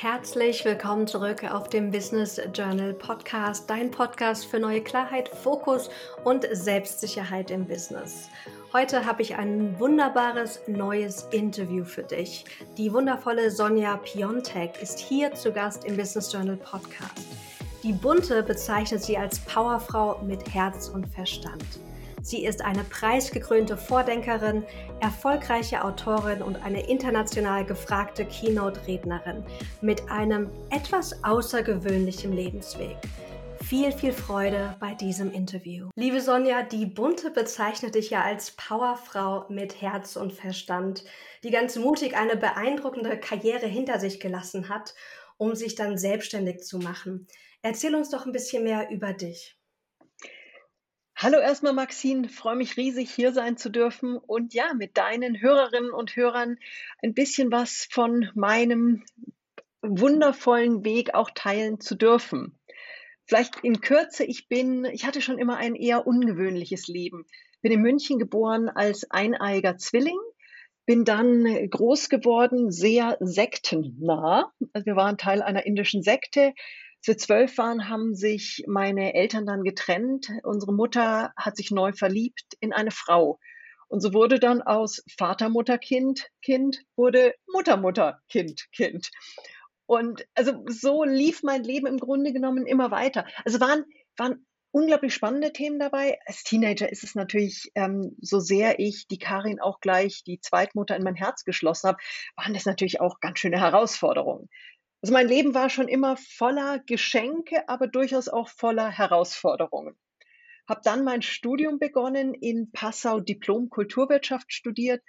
Herzlich willkommen zurück auf dem Business Journal Podcast, dein Podcast für neue Klarheit, Fokus und Selbstsicherheit im Business. Heute habe ich ein wunderbares neues Interview für dich. Die wundervolle Sonja Piontek ist hier zu Gast im Business Journal Podcast. Die Bunte bezeichnet sie als Powerfrau mit Herz und Verstand. Sie ist eine preisgekrönte Vordenkerin, erfolgreiche Autorin und eine international gefragte Keynote-Rednerin mit einem etwas außergewöhnlichen Lebensweg. Viel, viel Freude bei diesem Interview. Liebe Sonja, die Bunte bezeichnet dich ja als Powerfrau mit Herz und Verstand, die ganz mutig eine beeindruckende Karriere hinter sich gelassen hat, um sich dann selbstständig zu machen. Erzähl uns doch ein bisschen mehr über dich. Hallo erstmal Maxine, freue mich riesig hier sein zu dürfen und ja, mit deinen Hörerinnen und Hörern ein bisschen was von meinem wundervollen Weg auch teilen zu dürfen. Vielleicht in Kürze, ich bin, ich hatte schon immer ein eher ungewöhnliches Leben. Bin in München geboren als eineiger Zwilling, bin dann groß geworden, sehr sektennah. Also wir waren Teil einer indischen Sekte, wir zwölf waren, haben sich meine Eltern dann getrennt. Unsere Mutter hat sich neu verliebt in eine Frau. Und so wurde dann aus Vater, Mutter, Kind, Kind, wurde Mutter, Mutter, Kind, Kind. Und also so lief mein Leben im Grunde genommen immer weiter. Also waren, waren unglaublich spannende Themen dabei. Als Teenager ist es natürlich, ähm, so sehr ich die Karin auch gleich die Zweitmutter in mein Herz geschlossen habe, waren das natürlich auch ganz schöne Herausforderungen. Also mein Leben war schon immer voller Geschenke, aber durchaus auch voller Herausforderungen. Habe dann mein Studium begonnen, in Passau Diplom Kulturwirtschaft studiert,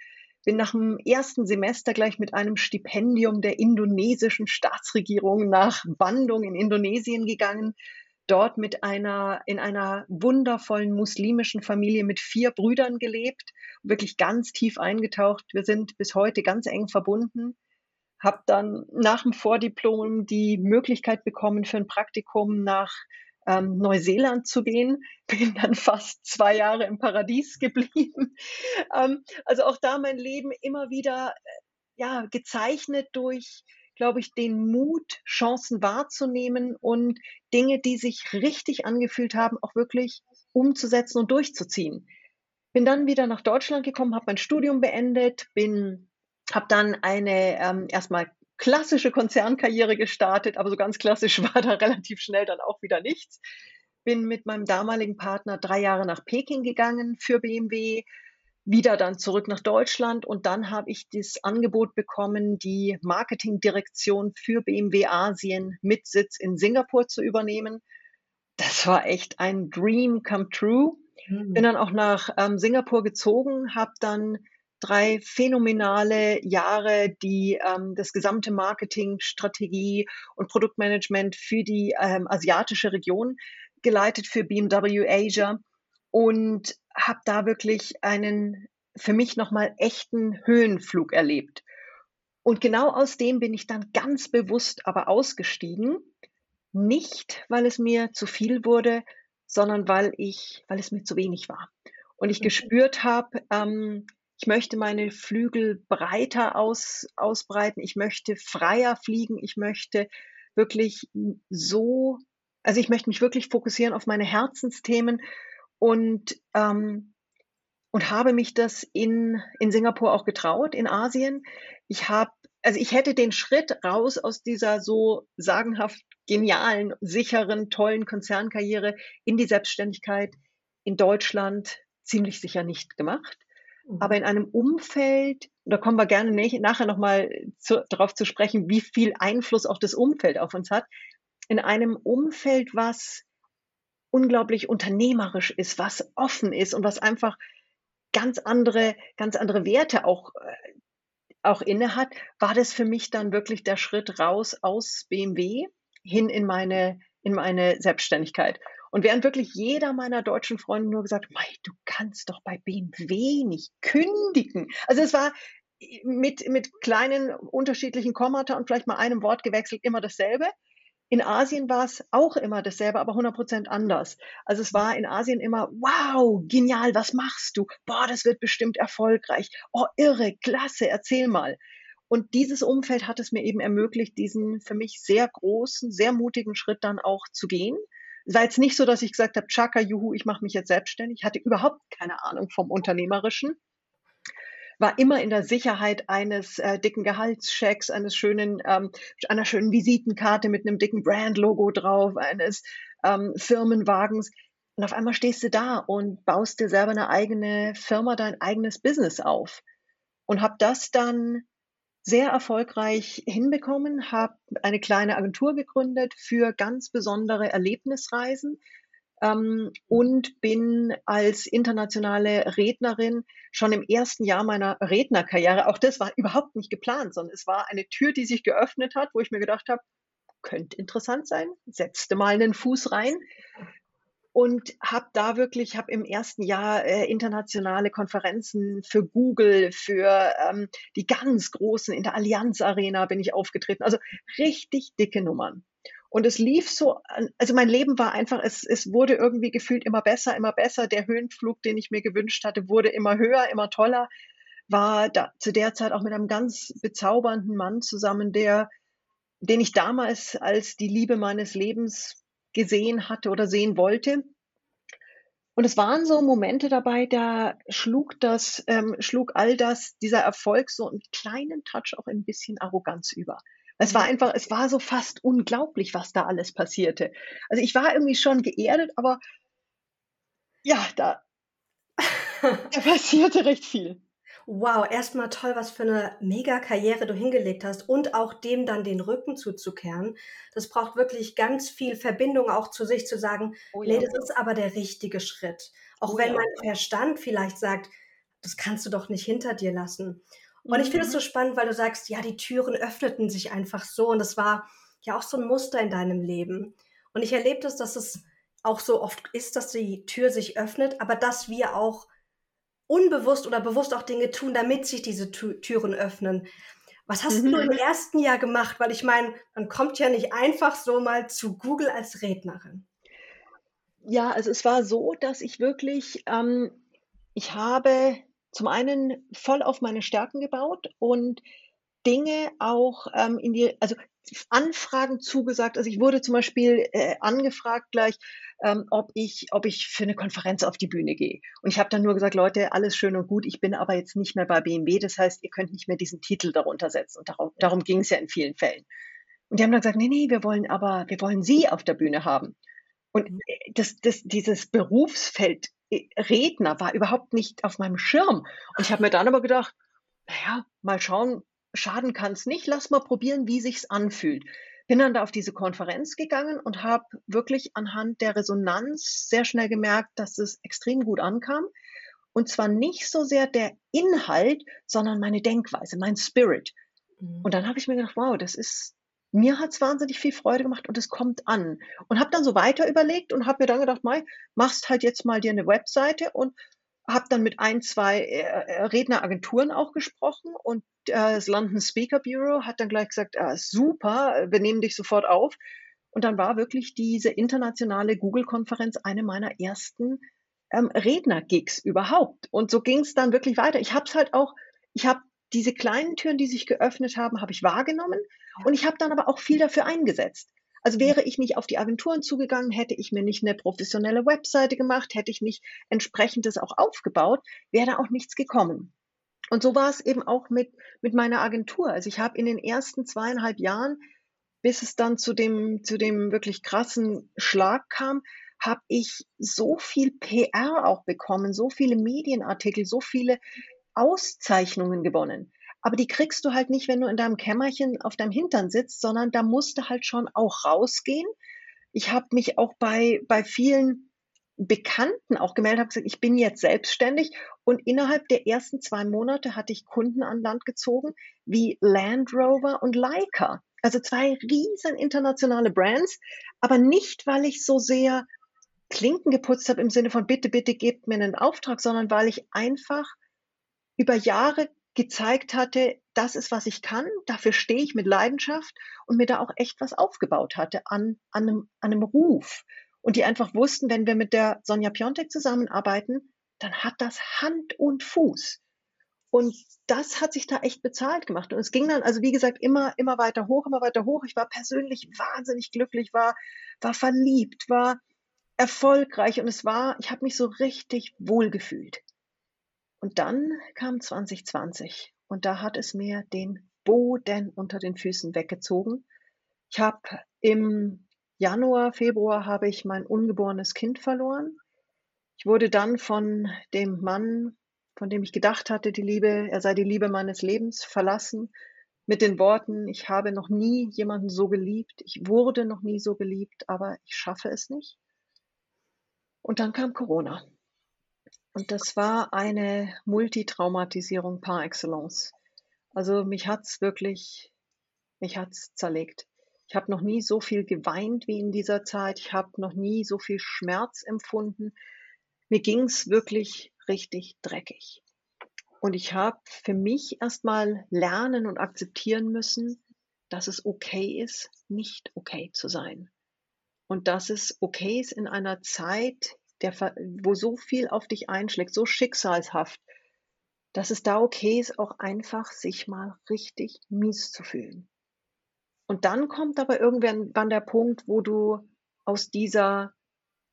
bin nach dem ersten Semester gleich mit einem Stipendium der indonesischen Staatsregierung nach Bandung in Indonesien gegangen, dort mit einer, in einer wundervollen muslimischen Familie mit vier Brüdern gelebt, wirklich ganz tief eingetaucht. Wir sind bis heute ganz eng verbunden habe dann nach dem Vordiplom die Möglichkeit bekommen, für ein Praktikum nach ähm, Neuseeland zu gehen. Bin dann fast zwei Jahre im Paradies geblieben. ähm, also auch da mein Leben immer wieder äh, ja, gezeichnet durch, glaube ich, den Mut, Chancen wahrzunehmen und Dinge, die sich richtig angefühlt haben, auch wirklich umzusetzen und durchzuziehen. Bin dann wieder nach Deutschland gekommen, habe mein Studium beendet, bin habe dann eine ähm, erstmal klassische Konzernkarriere gestartet, aber so ganz klassisch war da relativ schnell dann auch wieder nichts. Bin mit meinem damaligen Partner drei Jahre nach Peking gegangen für BMW, wieder dann zurück nach Deutschland und dann habe ich das Angebot bekommen, die Marketingdirektion für BMW Asien mit Sitz in Singapur zu übernehmen. Das war echt ein Dream come true. Mhm. Bin dann auch nach ähm, Singapur gezogen, habe dann drei phänomenale Jahre, die ähm, das gesamte Marketing, Strategie und Produktmanagement für die ähm, asiatische Region geleitet für BMW Asia und habe da wirklich einen für mich nochmal echten Höhenflug erlebt. Und genau aus dem bin ich dann ganz bewusst aber ausgestiegen, nicht weil es mir zu viel wurde, sondern weil ich, weil es mir zu wenig war. Und ich mhm. gespürt habe, ähm, ich möchte meine Flügel breiter aus, ausbreiten. Ich möchte freier fliegen. Ich möchte wirklich so, also ich möchte mich wirklich fokussieren auf meine Herzensthemen und, ähm, und habe mich das in, in Singapur auch getraut, in Asien. Ich habe, also ich hätte den Schritt raus aus dieser so sagenhaft genialen, sicheren, tollen Konzernkarriere in die Selbstständigkeit in Deutschland ziemlich sicher nicht gemacht aber in einem Umfeld, da kommen wir gerne nachher nochmal zu, darauf zu sprechen, wie viel Einfluss auch das Umfeld auf uns hat, in einem Umfeld, was unglaublich unternehmerisch ist, was offen ist und was einfach ganz andere, ganz andere Werte auch, äh, auch inne hat, war das für mich dann wirklich der Schritt raus aus BMW hin in meine, in meine Selbstständigkeit. Und während wirklich jeder meiner deutschen Freunde nur gesagt, Mei, du kannst doch bei BMW nicht kündigen. Also es war mit, mit kleinen unterschiedlichen Kommata und vielleicht mal einem Wort gewechselt immer dasselbe. In Asien war es auch immer dasselbe, aber 100% anders. Also es war in Asien immer, wow, genial, was machst du? Boah, das wird bestimmt erfolgreich. Oh, irre, klasse, erzähl mal. Und dieses Umfeld hat es mir eben ermöglicht, diesen für mich sehr großen, sehr mutigen Schritt dann auch zu gehen. Es war jetzt nicht so, dass ich gesagt habe, Chaka, juhu, ich mache mich jetzt selbstständig. Ich hatte überhaupt keine Ahnung vom Unternehmerischen war immer in der Sicherheit eines äh, dicken Gehaltschecks, eines schönen, ähm, einer schönen Visitenkarte mit einem dicken Brand-Logo drauf, eines ähm, Firmenwagens. Und auf einmal stehst du da und baust dir selber eine eigene Firma, dein eigenes Business auf. Und habe das dann sehr erfolgreich hinbekommen, habe eine kleine Agentur gegründet für ganz besondere Erlebnisreisen, ähm, und bin als internationale Rednerin schon im ersten Jahr meiner Rednerkarriere, auch das war überhaupt nicht geplant, sondern es war eine Tür, die sich geöffnet hat, wo ich mir gedacht habe, könnte interessant sein, setzte mal einen Fuß rein und habe da wirklich, habe im ersten Jahr äh, internationale Konferenzen für Google, für ähm, die ganz großen, in der Allianz Arena bin ich aufgetreten, also richtig dicke Nummern. Und es lief so, also mein Leben war einfach, es, es wurde irgendwie gefühlt immer besser, immer besser. Der Höhenflug, den ich mir gewünscht hatte, wurde immer höher, immer toller. War da, zu der Zeit auch mit einem ganz bezaubernden Mann zusammen, der, den ich damals als die Liebe meines Lebens gesehen hatte oder sehen wollte. Und es waren so Momente dabei, da schlug das, ähm, schlug all das, dieser Erfolg so einen kleinen Touch auch ein bisschen Arroganz über. Es war mhm. einfach, es war so fast unglaublich, was da alles passierte. Also ich war irgendwie schon geerdet, aber ja, da, da passierte recht viel. Wow, erstmal toll, was für eine Mega-Karriere du hingelegt hast und auch dem dann den Rücken zuzukehren. Das braucht wirklich ganz viel Verbindung auch zu sich zu sagen, oh ja. nee, das ist aber der richtige Schritt. Auch oh wenn ja. mein Verstand vielleicht sagt, das kannst du doch nicht hinter dir lassen. Und ich finde es so mhm. spannend, weil du sagst, ja, die Türen öffneten sich einfach so und das war ja auch so ein Muster in deinem Leben. Und ich erlebe das, dass es auch so oft ist, dass die Tür sich öffnet, aber dass wir auch unbewusst oder bewusst auch Dinge tun, damit sich diese Türen öffnen. Was hast mhm. du im ersten Jahr gemacht? Weil ich meine, man kommt ja nicht einfach so mal zu Google als Rednerin. Ja, also es war so, dass ich wirklich, ähm, ich habe zum einen voll auf meine Stärken gebaut und Dinge auch ähm, in die, also Anfragen zugesagt. Also ich wurde zum Beispiel äh, angefragt gleich, ähm, ob ich, ob ich für eine Konferenz auf die Bühne gehe. Und ich habe dann nur gesagt, Leute, alles schön und gut. Ich bin aber jetzt nicht mehr bei BMW. Das heißt, ihr könnt nicht mehr diesen Titel darunter setzen. Und darum, darum ging es ja in vielen Fällen. Und die haben dann gesagt, nee, nee, wir wollen aber, wir wollen Sie auf der Bühne haben. Und mhm. äh, das, das, dieses Berufsfeld Redner war überhaupt nicht auf meinem Schirm. Und ich habe mir dann aber gedacht, naja, mal schauen, schaden kann es nicht, lass mal probieren, wie sich's anfühlt. Bin dann da auf diese Konferenz gegangen und habe wirklich anhand der Resonanz sehr schnell gemerkt, dass es extrem gut ankam. Und zwar nicht so sehr der Inhalt, sondern meine Denkweise, mein Spirit. Mhm. Und dann habe ich mir gedacht, wow, das ist, mir hat es wahnsinnig viel Freude gemacht und es kommt an. Und habe dann so weiter überlegt und habe mir dann gedacht, Mai, machst halt jetzt mal dir eine Webseite und habe dann mit ein, zwei äh, äh, Redneragenturen auch gesprochen und äh, das London Speaker Bureau hat dann gleich gesagt, ah, super, wir nehmen dich sofort auf. Und dann war wirklich diese internationale Google-Konferenz eine meiner ersten ähm, Redner-Gigs überhaupt. Und so ging es dann wirklich weiter. Ich habe es halt auch, ich habe diese kleinen Türen, die sich geöffnet haben, habe ich wahrgenommen und ich habe dann aber auch viel dafür eingesetzt. Also wäre ich nicht auf die Agenturen zugegangen, hätte ich mir nicht eine professionelle Webseite gemacht, hätte ich nicht entsprechendes auch aufgebaut, wäre da auch nichts gekommen. Und so war es eben auch mit, mit meiner Agentur. Also ich habe in den ersten zweieinhalb Jahren, bis es dann zu dem, zu dem wirklich krassen Schlag kam, habe ich so viel PR auch bekommen, so viele Medienartikel, so viele Auszeichnungen gewonnen. Aber die kriegst du halt nicht, wenn du in deinem Kämmerchen auf deinem Hintern sitzt, sondern da musst du halt schon auch rausgehen. Ich habe mich auch bei, bei vielen Bekannten auch gemeldet, habe gesagt, ich bin jetzt selbstständig und innerhalb der ersten zwei Monate hatte ich Kunden an Land gezogen wie Land Rover und Leica. Also zwei riesen internationale Brands, aber nicht, weil ich so sehr Klinken geputzt habe im Sinne von bitte, bitte gebt mir einen Auftrag, sondern weil ich einfach über Jahre gezeigt hatte, das ist, was ich kann, dafür stehe ich mit Leidenschaft und mir da auch echt was aufgebaut hatte an, an, einem, an einem Ruf. Und die einfach wussten, wenn wir mit der Sonja Piontek zusammenarbeiten, dann hat das Hand und Fuß. Und das hat sich da echt bezahlt gemacht. Und es ging dann, also wie gesagt, immer, immer weiter hoch, immer weiter hoch. Ich war persönlich wahnsinnig glücklich, war, war verliebt, war erfolgreich und es war, ich habe mich so richtig wohl gefühlt. Und dann kam 2020 und da hat es mir den Boden unter den Füßen weggezogen. Ich habe im Januar, Februar habe ich mein ungeborenes Kind verloren. Ich wurde dann von dem Mann, von dem ich gedacht hatte, die Liebe, er sei die Liebe meines Lebens, verlassen mit den Worten, ich habe noch nie jemanden so geliebt, ich wurde noch nie so geliebt, aber ich schaffe es nicht. Und dann kam Corona. Und das war eine Multitraumatisierung par excellence. Also mich hat's wirklich, mich hat's zerlegt. Ich habe noch nie so viel geweint wie in dieser Zeit. Ich habe noch nie so viel Schmerz empfunden. Mir ging's wirklich richtig dreckig. Und ich habe für mich erstmal lernen und akzeptieren müssen, dass es okay ist, nicht okay zu sein. Und dass es okay ist in einer Zeit, der, wo so viel auf dich einschlägt, so schicksalshaft, dass es da okay ist, auch einfach sich mal richtig mies zu fühlen. Und dann kommt aber irgendwann der Punkt, wo du aus dieser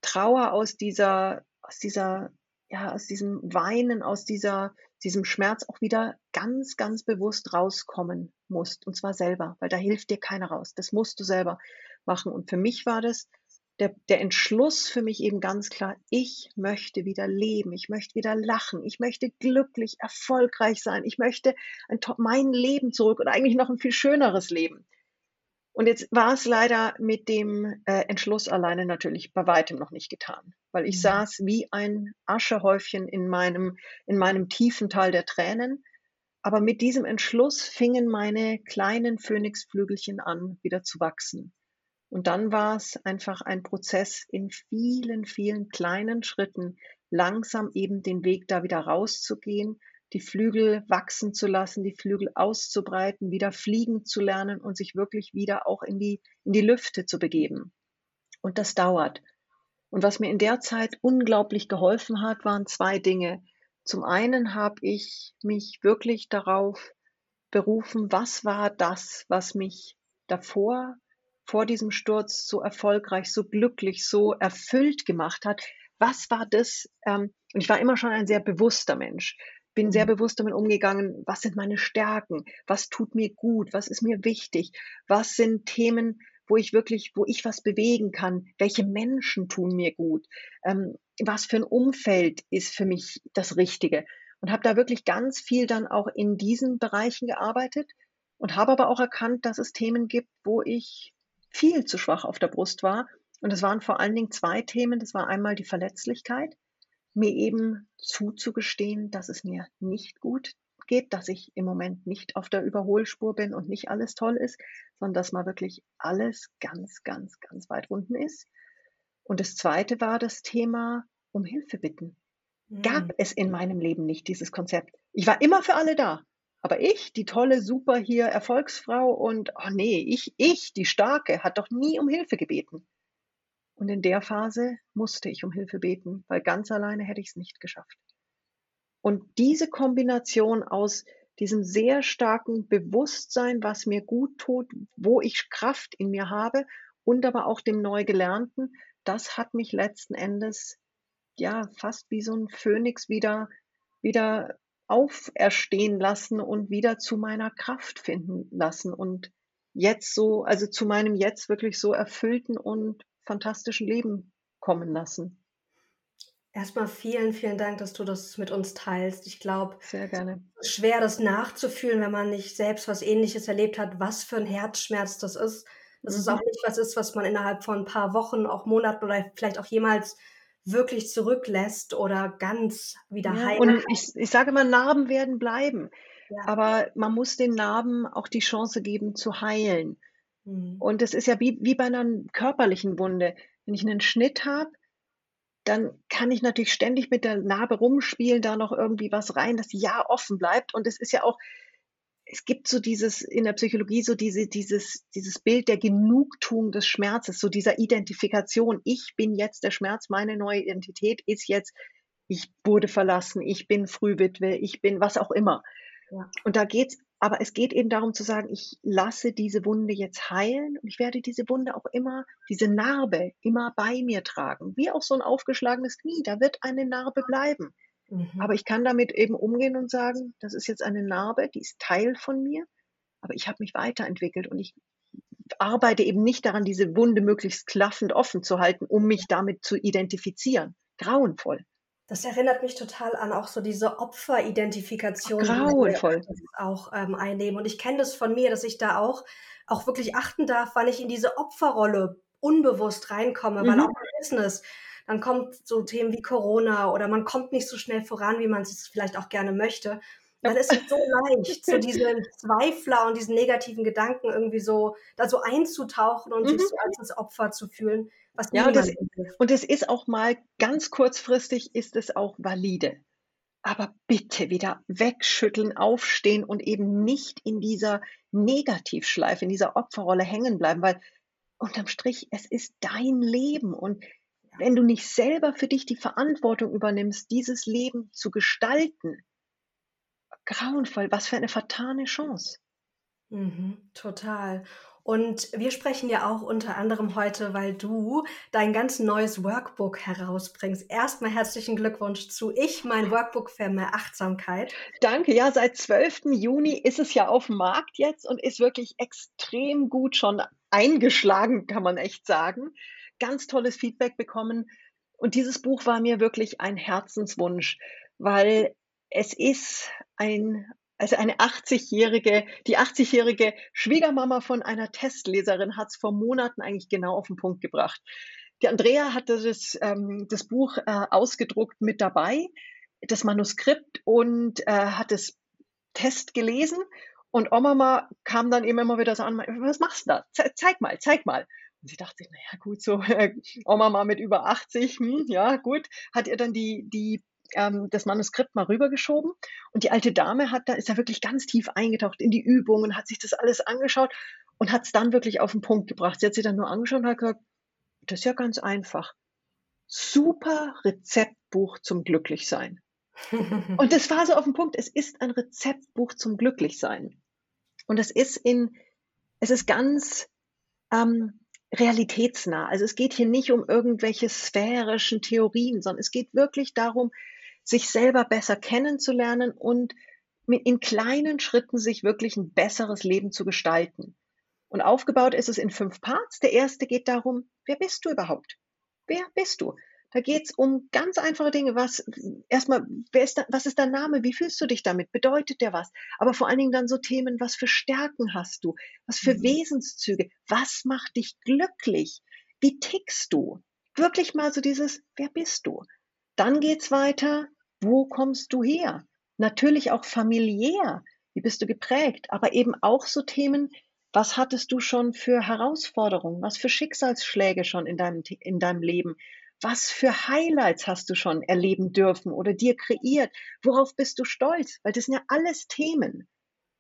Trauer, aus dieser, aus dieser, ja, aus diesem Weinen, aus dieser, diesem Schmerz auch wieder ganz, ganz bewusst rauskommen musst. Und zwar selber, weil da hilft dir keiner raus. Das musst du selber machen. Und für mich war das der, der Entschluss für mich eben ganz klar, ich möchte wieder leben, ich möchte wieder lachen, ich möchte glücklich, erfolgreich sein, ich möchte ein, mein Leben zurück und eigentlich noch ein viel schöneres Leben. Und jetzt war es leider mit dem äh, Entschluss alleine natürlich bei weitem noch nicht getan, weil ich mhm. saß wie ein Aschehäufchen in meinem, in meinem tiefen Tal der Tränen. Aber mit diesem Entschluss fingen meine kleinen Phönixflügelchen an, wieder zu wachsen. Und dann war es einfach ein Prozess in vielen, vielen kleinen Schritten, langsam eben den Weg da wieder rauszugehen, die Flügel wachsen zu lassen, die Flügel auszubreiten, wieder fliegen zu lernen und sich wirklich wieder auch in die, in die Lüfte zu begeben. Und das dauert. Und was mir in der Zeit unglaublich geholfen hat, waren zwei Dinge. Zum einen habe ich mich wirklich darauf berufen, was war das, was mich davor vor diesem Sturz so erfolgreich, so glücklich, so erfüllt gemacht hat. Was war das? Ähm, und ich war immer schon ein sehr bewusster Mensch, bin sehr mhm. bewusst damit umgegangen, was sind meine Stärken, was tut mir gut, was ist mir wichtig, was sind Themen, wo ich wirklich, wo ich was bewegen kann, welche Menschen tun mir gut, ähm, was für ein Umfeld ist für mich das Richtige. Und habe da wirklich ganz viel dann auch in diesen Bereichen gearbeitet und habe aber auch erkannt, dass es Themen gibt, wo ich viel zu schwach auf der Brust war. Und es waren vor allen Dingen zwei Themen. Das war einmal die Verletzlichkeit, mir eben zuzugestehen, dass es mir nicht gut geht, dass ich im Moment nicht auf der Überholspur bin und nicht alles toll ist, sondern dass mal wirklich alles ganz, ganz, ganz weit unten ist. Und das zweite war das Thema um Hilfe bitten. Gab mhm. es in meinem Leben nicht dieses Konzept. Ich war immer für alle da. Aber ich, die tolle, super hier Erfolgsfrau und, oh nee, ich, ich, die Starke, hat doch nie um Hilfe gebeten. Und in der Phase musste ich um Hilfe beten, weil ganz alleine hätte ich es nicht geschafft. Und diese Kombination aus diesem sehr starken Bewusstsein, was mir gut tut, wo ich Kraft in mir habe und aber auch dem Neugelernten, das hat mich letzten Endes ja fast wie so ein Phönix wieder wieder auferstehen lassen und wieder zu meiner Kraft finden lassen und jetzt so, also zu meinem jetzt wirklich so erfüllten und fantastischen Leben kommen lassen. Erstmal vielen, vielen Dank, dass du das mit uns teilst. Ich glaube, sehr gerne. Es ist schwer, das nachzufühlen, wenn man nicht selbst was Ähnliches erlebt hat, was für ein Herzschmerz das ist. Das mhm. ist auch nicht was ist, was man innerhalb von ein paar Wochen, auch Monaten oder vielleicht auch jemals wirklich zurücklässt oder ganz wieder ja, heilt. Und ich, ich sage immer, Narben werden bleiben. Ja. Aber man muss den Narben auch die Chance geben zu heilen. Mhm. Und es ist ja wie, wie bei einer körperlichen Wunde. Wenn ich einen Schnitt habe, dann kann ich natürlich ständig mit der Narbe rumspielen, da noch irgendwie was rein, das ja offen bleibt. Und es ist ja auch, es gibt so dieses in der Psychologie so diese, dieses, dieses Bild der Genugtuung des Schmerzes, so dieser Identifikation. Ich bin jetzt der Schmerz, meine neue Identität ist jetzt ich wurde verlassen, ich bin Frühwitwe, ich bin was auch immer. Ja. Und da geht's, aber es geht eben darum zu sagen, ich lasse diese Wunde jetzt heilen und ich werde diese Wunde auch immer, diese Narbe immer bei mir tragen. Wie auch so ein aufgeschlagenes Knie, da wird eine Narbe bleiben. Mhm. Aber ich kann damit eben umgehen und sagen, das ist jetzt eine Narbe, die ist Teil von mir, aber ich habe mich weiterentwickelt und ich arbeite eben nicht daran, diese Wunde möglichst klaffend offen zu halten, um mich damit zu identifizieren. Grauenvoll. Das erinnert mich total an auch so diese Opferidentifikation, Grauenvoll. die wir auch ähm, einnehmen. Und ich kenne das von mir, dass ich da auch, auch wirklich achten darf, wann ich in diese Opferrolle unbewusst reinkomme, mhm. weil auch im Business, dann kommt so Themen wie Corona oder man kommt nicht so schnell voran, wie man es vielleicht auch gerne möchte. Dann ist es so leicht, so diesen Zweifler und diesen negativen Gedanken irgendwie so, da so einzutauchen und mhm. sich so als Opfer zu fühlen. Was ja, und das, und es ist auch mal ganz kurzfristig, ist es auch valide. Aber bitte wieder wegschütteln, aufstehen und eben nicht in dieser Negativschleife, in dieser Opferrolle hängen bleiben, weil unterm Strich, es ist dein Leben. Und wenn du nicht selber für dich die Verantwortung übernimmst, dieses Leben zu gestalten, grauenvoll, was für eine vertane Chance. Mhm, total. Und wir sprechen ja auch unter anderem heute, weil du dein ganz neues Workbook herausbringst. Erstmal herzlichen Glückwunsch zu Ich, mein Workbook für mehr Achtsamkeit. Danke. Ja, seit 12. Juni ist es ja auf dem Markt jetzt und ist wirklich extrem gut schon eingeschlagen, kann man echt sagen. Ganz tolles Feedback bekommen. Und dieses Buch war mir wirklich ein Herzenswunsch, weil es ist ein, also eine 80-jährige, die 80-jährige Schwiegermama von einer Testleserin hat es vor Monaten eigentlich genau auf den Punkt gebracht. Die Andrea hatte das, ähm, das Buch äh, ausgedruckt mit dabei, das Manuskript und äh, hat das Test gelesen. Und Oma kam dann eben immer wieder so an, was machst du da? Ze zeig mal, zeig mal. Und sie dachte sich, naja, gut, so äh, Oma mit über 80, hm, ja, gut, hat ihr dann die, die ähm, das Manuskript mal rübergeschoben und die alte Dame hat da, ist da wirklich ganz tief eingetaucht in die Übungen, hat sich das alles angeschaut und hat es dann wirklich auf den Punkt gebracht. Sie hat sich dann nur angeschaut und hat gesagt, das ist ja ganz einfach. Super Rezeptbuch zum Glücklichsein. und das war so auf den Punkt. Es ist ein Rezeptbuch zum Glücklichsein. Und es ist in, es ist ganz ähm, realitätsnah. Also es geht hier nicht um irgendwelche sphärischen Theorien, sondern es geht wirklich darum, sich selber besser kennenzulernen und in kleinen Schritten sich wirklich ein besseres Leben zu gestalten. Und aufgebaut ist es in fünf Parts. Der erste geht darum, wer bist du überhaupt? Wer bist du? Da geht es um ganz einfache Dinge. Was erstmal, wer ist da, was ist dein Name? Wie fühlst du dich damit? Bedeutet der was? Aber vor allen Dingen dann so Themen, was für Stärken hast du? Was für mhm. Wesenszüge? Was macht dich glücklich? Wie tickst du? Wirklich mal so dieses, wer bist du? Dann geht's weiter, wo kommst du her? Natürlich auch familiär. Wie bist du geprägt? Aber eben auch so Themen, was hattest du schon für Herausforderungen? Was für Schicksalsschläge schon in deinem, in deinem Leben? Was für Highlights hast du schon erleben dürfen oder dir kreiert? Worauf bist du stolz? Weil das sind ja alles Themen,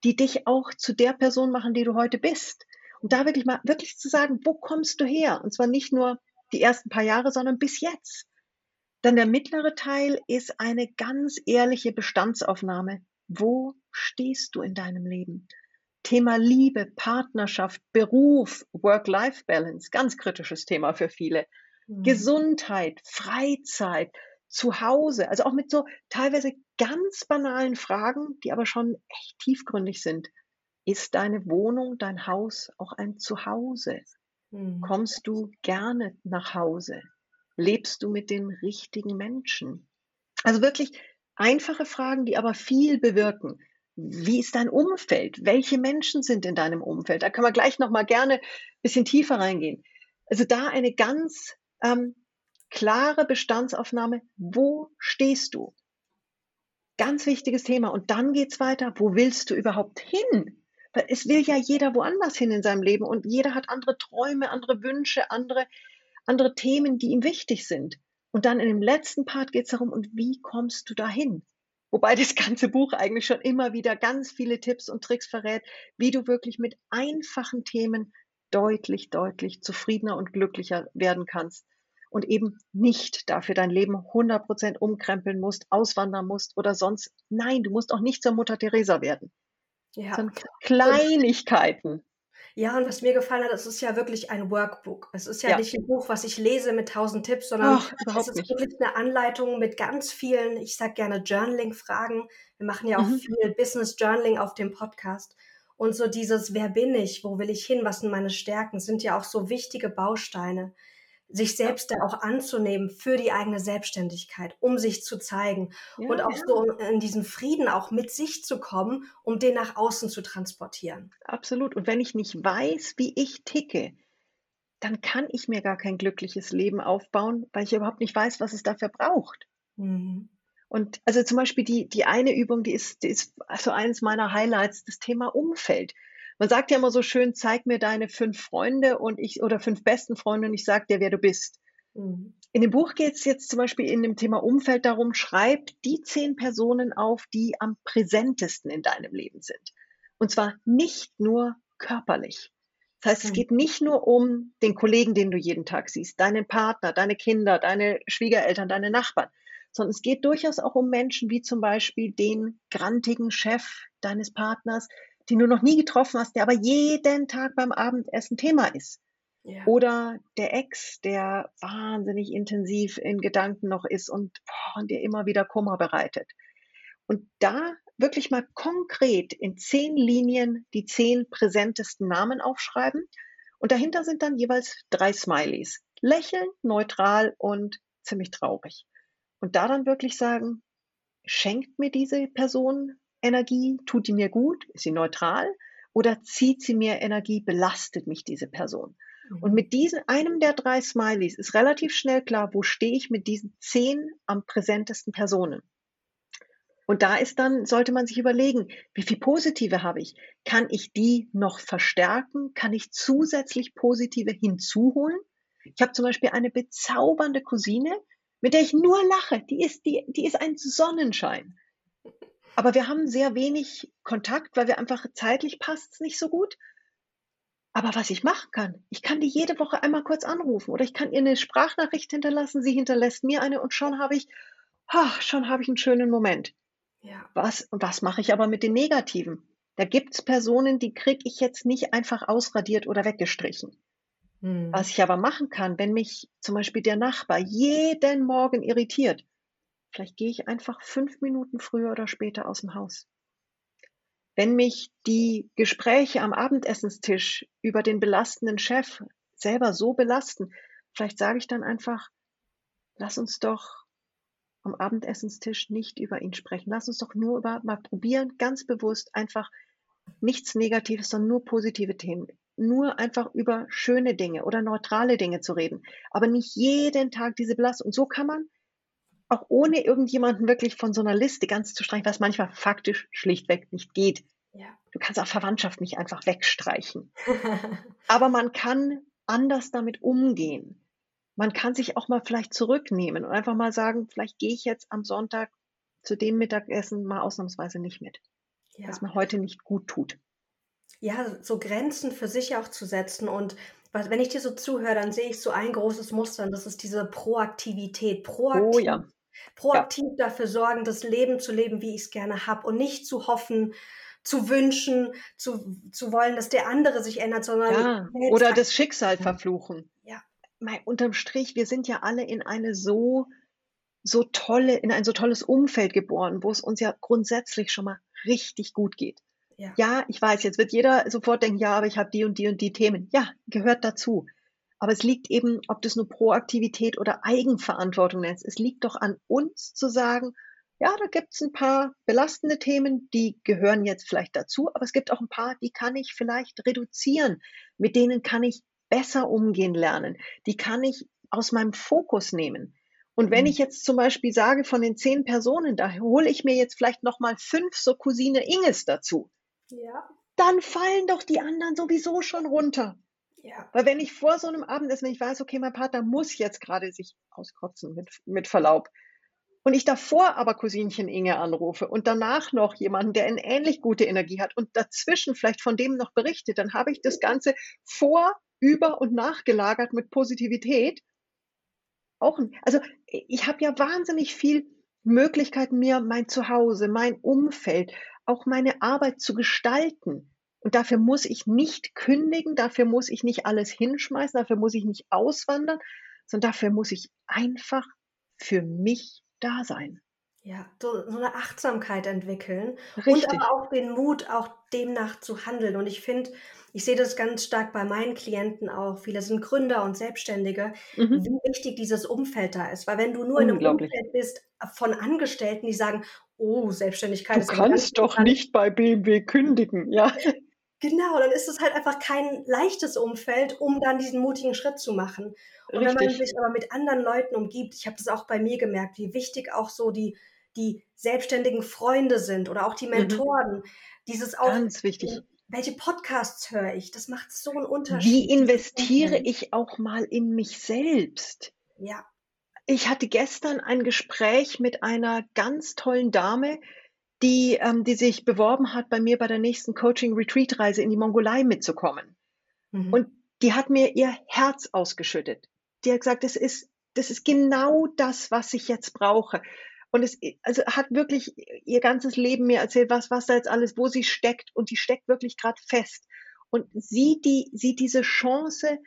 die dich auch zu der Person machen, die du heute bist. Und da wirklich mal, wirklich zu sagen, wo kommst du her? Und zwar nicht nur die ersten paar Jahre, sondern bis jetzt. Dann der mittlere Teil ist eine ganz ehrliche Bestandsaufnahme. Wo stehst du in deinem Leben? Thema Liebe, Partnerschaft, Beruf, Work-Life-Balance, ganz kritisches Thema für viele. Mhm. Gesundheit, Freizeit, Zuhause, also auch mit so teilweise ganz banalen Fragen, die aber schon echt tiefgründig sind. Ist deine Wohnung, dein Haus auch ein Zuhause? Mhm. Kommst du gerne nach Hause? Lebst du mit den richtigen Menschen? Also wirklich einfache Fragen, die aber viel bewirken. Wie ist dein Umfeld? Welche Menschen sind in deinem Umfeld? Da können wir gleich noch mal gerne ein bisschen tiefer reingehen. Also da eine ganz ähm, klare Bestandsaufnahme. Wo stehst du? Ganz wichtiges Thema. Und dann geht's weiter. Wo willst du überhaupt hin? Weil es will ja jeder woanders hin in seinem Leben und jeder hat andere Träume, andere Wünsche, andere andere Themen, die ihm wichtig sind. Und dann in dem letzten Part geht es darum, und wie kommst du dahin? Wobei das ganze Buch eigentlich schon immer wieder ganz viele Tipps und Tricks verrät, wie du wirklich mit einfachen Themen deutlich, deutlich zufriedener und glücklicher werden kannst. und eben nicht dafür dein Leben 100% umkrempeln musst, auswandern musst oder sonst. Nein, du musst auch nicht zur Mutter Teresa werden. Ja. Sondern Kleinigkeiten. Ja, und was mir gefallen hat, es ist ja wirklich ein Workbook. Es ist ja, ja. nicht ein Buch, was ich lese mit tausend Tipps, sondern Ach, es ist nicht. wirklich eine Anleitung mit ganz vielen, ich sage gerne Journaling-Fragen. Wir machen ja auch mhm. viel Business Journaling auf dem Podcast. Und so dieses, wer bin ich, wo will ich hin, was sind meine Stärken, sind ja auch so wichtige Bausteine sich selbst da auch anzunehmen für die eigene Selbstständigkeit, um sich zu zeigen ja, und auch ja. so in diesen Frieden auch mit sich zu kommen, um den nach außen zu transportieren. Absolut. Und wenn ich nicht weiß, wie ich ticke, dann kann ich mir gar kein glückliches Leben aufbauen, weil ich überhaupt nicht weiß, was es dafür braucht. Mhm. Und also zum Beispiel die, die eine Übung, die ist, die ist also eines meiner Highlights, das Thema Umfeld. Man sagt ja immer so schön, zeig mir deine fünf Freunde und ich oder fünf besten Freunde und ich sag dir, wer du bist. Mhm. In dem Buch geht es jetzt zum Beispiel in dem Thema Umfeld darum, schreib die zehn Personen auf, die am präsentesten in deinem Leben sind. Und zwar nicht nur körperlich. Das heißt, es mhm. geht nicht nur um den Kollegen, den du jeden Tag siehst, deinen Partner, deine Kinder, deine Schwiegereltern, deine Nachbarn, sondern es geht durchaus auch um Menschen wie zum Beispiel den grantigen Chef deines Partners, den du noch nie getroffen hast, der aber jeden Tag beim Abendessen Thema ist. Ja. Oder der Ex, der wahnsinnig intensiv in Gedanken noch ist und, boah, und dir immer wieder Kummer bereitet. Und da wirklich mal konkret in zehn Linien die zehn präsentesten Namen aufschreiben. Und dahinter sind dann jeweils drei Smileys. Lächeln, neutral und ziemlich traurig. Und da dann wirklich sagen, schenkt mir diese Person Energie? Tut die mir gut? Ist sie neutral? Oder zieht sie mir Energie? Belastet mich diese Person? Mhm. Und mit diesem, einem der drei Smileys ist relativ schnell klar, wo stehe ich mit diesen zehn am präsentesten Personen. Und da ist dann, sollte man sich überlegen, wie viel positive habe ich? Kann ich die noch verstärken? Kann ich zusätzlich positive hinzuholen? Ich habe zum Beispiel eine bezaubernde Cousine, mit der ich nur lache. Die ist, die, die ist ein Sonnenschein. Aber wir haben sehr wenig Kontakt, weil wir einfach zeitlich passt es nicht so gut. Aber was ich machen kann, ich kann die jede Woche einmal kurz anrufen oder ich kann ihr eine Sprachnachricht hinterlassen, sie hinterlässt mir eine und schon habe ich, ach, schon habe ich einen schönen Moment. Ja. Was, was mache ich aber mit den Negativen? Da gibt es Personen, die kriege ich jetzt nicht einfach ausradiert oder weggestrichen. Hm. Was ich aber machen kann, wenn mich zum Beispiel der Nachbar jeden Morgen irritiert, Vielleicht gehe ich einfach fünf Minuten früher oder später aus dem Haus. Wenn mich die Gespräche am Abendessenstisch über den belastenden Chef selber so belasten, vielleicht sage ich dann einfach, lass uns doch am Abendessenstisch nicht über ihn sprechen. Lass uns doch nur über, mal probieren, ganz bewusst einfach nichts Negatives, sondern nur positive Themen. Nur einfach über schöne Dinge oder neutrale Dinge zu reden. Aber nicht jeden Tag diese Belastung. Und so kann man auch ohne irgendjemanden wirklich von so einer Liste ganz zu streichen, was manchmal faktisch schlichtweg nicht geht. Ja. Du kannst auch Verwandtschaft nicht einfach wegstreichen. Aber man kann anders damit umgehen. Man kann sich auch mal vielleicht zurücknehmen und einfach mal sagen, vielleicht gehe ich jetzt am Sonntag zu dem Mittagessen mal ausnahmsweise nicht mit. Ja. Was mir heute nicht gut tut. Ja, so Grenzen für sich auch zu setzen und wenn ich dir so zuhöre, dann sehe ich so ein großes Muster und das ist diese Proaktivität. Proaktiv oh ja. Proaktiv ja. dafür sorgen, das Leben zu leben, wie ich es gerne habe und nicht zu hoffen, zu wünschen, zu, zu wollen, dass der andere sich ändert, sondern ja. oder das Schicksal verfluchen. Ja. Mal unterm Strich, wir sind ja alle in eine so so tolle, in ein so tolles Umfeld geboren, wo es uns ja grundsätzlich schon mal richtig gut geht. Ja. ja, ich weiß, jetzt wird jeder sofort denken, ja, aber ich habe die und die und die Themen. Ja, gehört dazu. Aber es liegt eben, ob du es nur Proaktivität oder Eigenverantwortung nennst, es liegt doch an uns zu sagen, ja, da gibt es ein paar belastende Themen, die gehören jetzt vielleicht dazu, aber es gibt auch ein paar, die kann ich vielleicht reduzieren. Mit denen kann ich besser umgehen lernen. Die kann ich aus meinem Fokus nehmen. Und wenn mhm. ich jetzt zum Beispiel sage, von den zehn Personen, da hole ich mir jetzt vielleicht nochmal fünf so Cousine Inges dazu. Ja. Dann fallen doch die anderen sowieso schon runter. Ja. Weil wenn ich vor so einem Abendessen, wenn ich weiß, okay, mein Partner muss jetzt gerade sich auskotzen, mit, mit Verlaub, und ich davor aber Cousinchen Inge anrufe und danach noch jemanden, der eine ähnlich gute Energie hat und dazwischen vielleicht von dem noch berichtet, dann habe ich das Ganze vor, über und nachgelagert mit Positivität. auch, also ich habe ja wahnsinnig viel Möglichkeiten, mir mein Zuhause, mein Umfeld, auch meine Arbeit zu gestalten. Und dafür muss ich nicht kündigen, dafür muss ich nicht alles hinschmeißen, dafür muss ich nicht auswandern, sondern dafür muss ich einfach für mich da sein. Ja, so, so eine Achtsamkeit entwickeln und Richtig. aber auch den Mut, auch demnach zu handeln. Und ich finde, ich sehe das ganz stark bei meinen Klienten auch. Viele sind Gründer und Selbstständige, Mhm. wie wichtig dieses Umfeld da ist. Weil wenn du nur in einem. Umfeld bist äh, von Angestellten, die sagen, oh, Selbstständigkeit Du ist kannst doch interessant. nicht bei BMW kündigen, ja. Genau, dann ist es halt einfach kein leichtes Umfeld, um dann diesen mutigen Schritt zu machen. Und wenn man Richtig. sich aber mit anderen Leuten umgibt, ich habe das auch bei mir gemerkt, wie wichtig auch so die, die selbstständigen Freunde sind oder auch die Mhm. Mentoren. Dieses auch, Ganz wichtig. welche Podcasts höre ich? Das macht so einen Unterschied. Wie investiere ich auch mal in mich selbst? Ja. Ich hatte gestern ein Gespräch mit einer ganz tollen Dame, die, ähm, die sich beworben hat, bei mir bei der nächsten Coaching-Retreat-Reise in die Mongolei mitzukommen. Mhm. Und die hat mir ihr Herz ausgeschüttet. Die hat gesagt, das ist, das ist genau das, was ich jetzt brauche. Und es also hat wirklich ihr ganzes Leben mir erzählt, was, was da jetzt alles, wo sie steckt. Und die steckt wirklich gerade fest. Und sieht die, sieht diese Chance,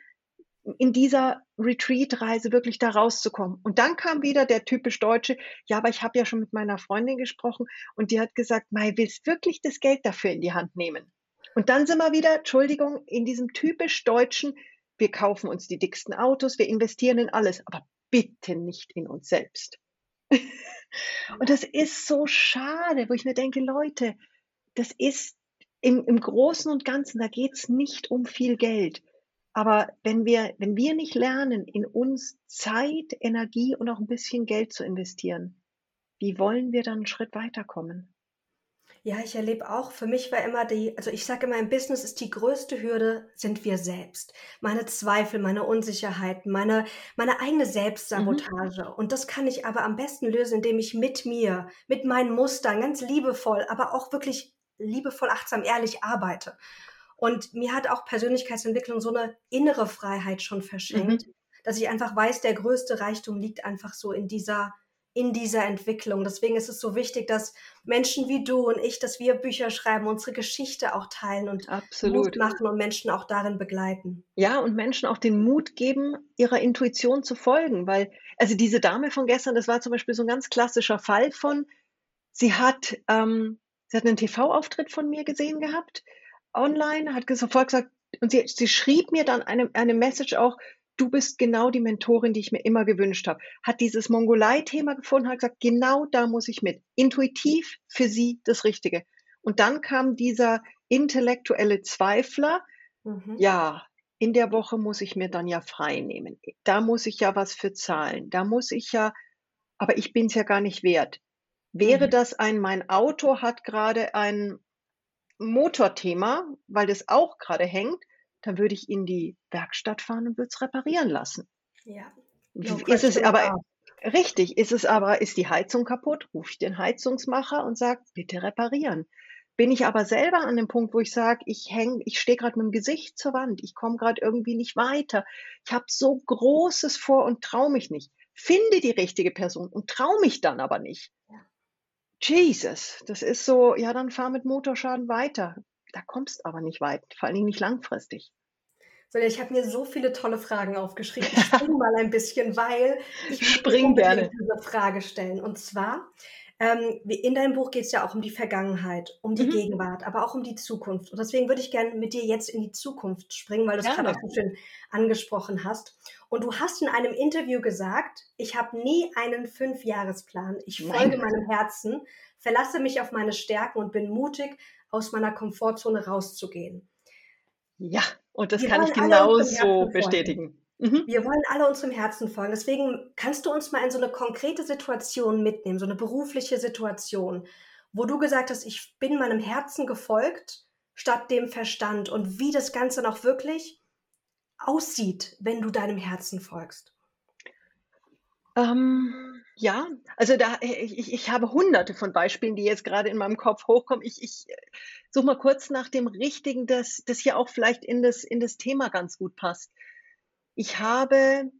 in dieser Retreat-Reise wirklich da rauszukommen. Und dann kam wieder der typisch Deutsche, ja, aber ich habe ja schon mit meiner Freundin gesprochen und die hat gesagt, Mai, willst wirklich das Geld dafür in die Hand nehmen? Und dann sind wir wieder, Entschuldigung, in diesem typisch Deutschen, wir kaufen uns die dicksten Autos, wir investieren in alles, aber bitte nicht in uns selbst. Und das ist so schade, wo ich mir denke, Leute, das ist im, im Großen und Ganzen, da geht's nicht um viel Geld. Aber wenn wir, wenn wir nicht lernen, in uns Zeit, Energie und auch ein bisschen Geld zu investieren, wie wollen wir dann einen Schritt weiterkommen? Ja, ich erlebe auch, für mich war immer die, also ich sage immer, im Business ist die größte Hürde, sind wir selbst. Meine Zweifel, meine Unsicherheiten, meine, meine eigene Mhm. Selbstsabotage. Und das kann ich aber am besten lösen, indem ich mit mir, mit meinen Mustern ganz liebevoll, aber auch wirklich liebevoll, achtsam, ehrlich arbeite. Und mir hat auch Persönlichkeitsentwicklung so eine innere Freiheit schon verschenkt, Mhm. dass ich einfach weiß, der größte Reichtum liegt einfach so in dieser, in dieser Entwicklung. Deswegen ist es so wichtig, dass Menschen wie du und ich, dass wir Bücher schreiben, unsere Geschichte auch teilen und Mut Absolut. machen und Menschen auch darin begleiten. Ja, und Menschen auch den Mut geben, ihrer Intuition zu folgen, weil, also diese Dame von gestern, das war zum Beispiel so ein ganz klassischer Fall von, sie hat, ähm, sie hat einen TV-Auftritt von mir gesehen gehabt, online, hat sofort gesagt, und sie, sie schrieb mir dann eine, eine Message auch, du bist genau die Mentorin, die ich mir immer gewünscht habe. Hat dieses Mongolei-Thema gefunden, hat gesagt, genau da muss ich mit. Intuitiv für sie das Richtige. Und dann kam dieser intellektuelle Zweifler, Mhm. ja, in der Woche muss ich mir dann ja frei nehmen. Da muss ich ja was für zahlen. Da muss ich ja, aber ich bin es ja gar nicht wert. Wäre Mhm. das ein, mein Auto hat gerade ein Motorthema, weil das auch gerade hängt, dann würde ich in die Werkstatt fahren und würde es reparieren lassen. Ja. No Ist es aber asked. richtig, ist es aber, ist die Heizung kaputt, rufe ich den Heizungsmacher und sage, bitte reparieren. Bin ich aber selber an dem Punkt, wo ich sage, ich häng, ich stehe gerade mit dem Gesicht zur Wand, ich komme gerade irgendwie nicht weiter. Ich habe so Großes vor und traue mich nicht. Finde die richtige Person und traue mich dann aber nicht. Ja. Jesus, das ist so, ja, dann fahr mit Motorschaden weiter. Da kommst aber nicht weit, vor allen Dingen nicht langfristig. Sonja, ich habe mir so viele tolle Fragen aufgeschrieben. Ich springe mal ein bisschen, weil ich Spring gerne. diese Frage stellen. Und zwar, ähm, in deinem Buch geht es ja auch um die Vergangenheit, um die Mhm. Gegenwart, aber auch um die Zukunft. Und deswegen würde ich gerne mit dir jetzt in die Zukunft springen, weil du es gerade auch so schön angesprochen hast. Und du hast in einem Interview gesagt, ich habe nie einen Fünfjahresplan. Ich folge Nein. meinem Herzen, verlasse mich auf meine Stärken und bin mutig, aus meiner Komfortzone rauszugehen. Ja, und das Wir kann ich genauso bestätigen. Mhm. Wir wollen alle unserem Herzen folgen. Deswegen kannst du uns mal in so eine konkrete Situation mitnehmen, so eine berufliche Situation, wo du gesagt hast, ich bin meinem Herzen gefolgt statt dem Verstand und wie das Ganze noch wirklich aussieht, wenn du deinem Herzen folgst. Ähm, ja, also da, ich, ich ich habe hunderte von Beispielen, die jetzt gerade in meinem Kopf hochkommen. Ich, ich äh, suche mal kurz nach dem Richtigen, das, das hier auch vielleicht in das, in das Thema ganz gut passt. Ich habe,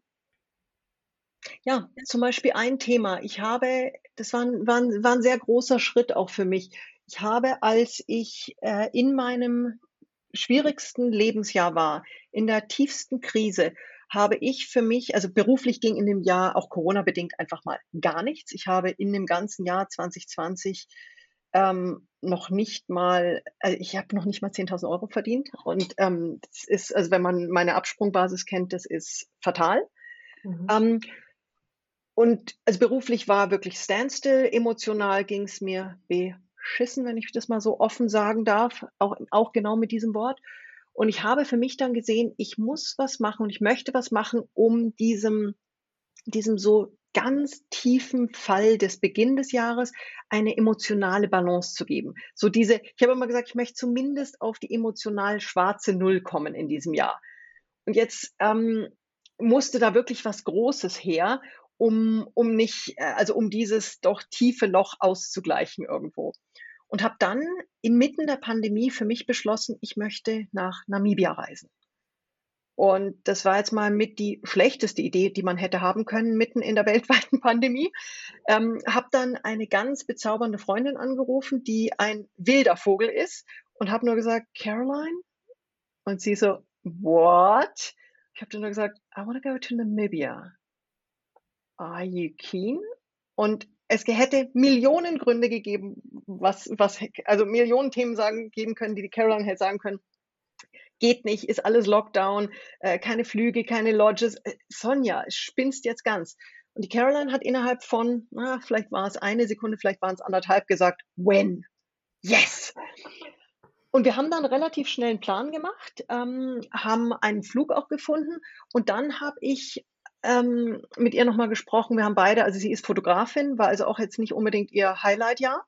Ja, zum Beispiel ein Thema. Ich habe das war war war 'n sehr großer Schritt auch für mich. Ich habe, als ich, äh, in meinem schwierigsten Lebensjahr war, in der tiefsten Krise, habe ich für mich also beruflich ging in dem Jahr auch Corona-bedingt einfach mal gar nichts. Ich habe in dem ganzen Jahr 2020, ähm, noch nicht mal äh, ich habe noch nicht mal 10.000 Euro verdient und, ähm, das ist also wenn man meine Absprungbasis kennt, das ist fatal. Mhm. Ähm, und also beruflich war wirklich Standstill, emotional ging's mir beschissen, wenn ich das mal so offen sagen darf, auch auch genau mit diesem Wort. Und ich habe für mich dann gesehen, ich muss was machen und ich möchte was machen, um diesem diesem so ganz tiefen Fall des Beginn des Jahres eine emotionale Balance zu geben. So diese ich habe immer gesagt, ich möchte zumindest auf die emotional schwarze Null kommen in diesem Jahr. Und jetzt, ähm, musste da wirklich was Großes her, um um nicht äh, also um dieses doch tiefe Loch auszugleichen irgendwo. Und habe dann inmitten der Pandemie für mich beschlossen, ich möchte nach Namibia reisen. Und das war jetzt mal mit die schlechteste Idee, die man hätte haben können, mitten in der weltweiten Pandemie. Ähm, habe dann eine ganz bezaubernde Freundin angerufen, die ein wilder Vogel ist und habe nur gesagt: „Caroline?“ Und sie so: „What?“ Ich habe dann nur gesagt: „I wanna go to Namibia. Are you keen?“ Und es hätte Millionen Gründe gegeben, was was also Millionen Themen sagen geben können, die die Caroline hätte sagen können: „Geht nicht, ist alles Lockdown, äh, keine Flüge, keine Lodges. Äh, Sonja, spinnst jetzt ganz?“ Und die Caroline hat innerhalb von, na, vielleicht war es eine Sekunde, vielleicht waren es anderthalb gesagt: „When? Yes!“ Und wir haben dann relativ schnell 'n Plan gemacht, ähm, haben einen Flug auch gefunden und dann habe ich, ähm, mit ihr noch mal gesprochen. Wir haben beide also sie ist Fotografin, war also auch jetzt nicht unbedingt ihr Highlight-Jahr.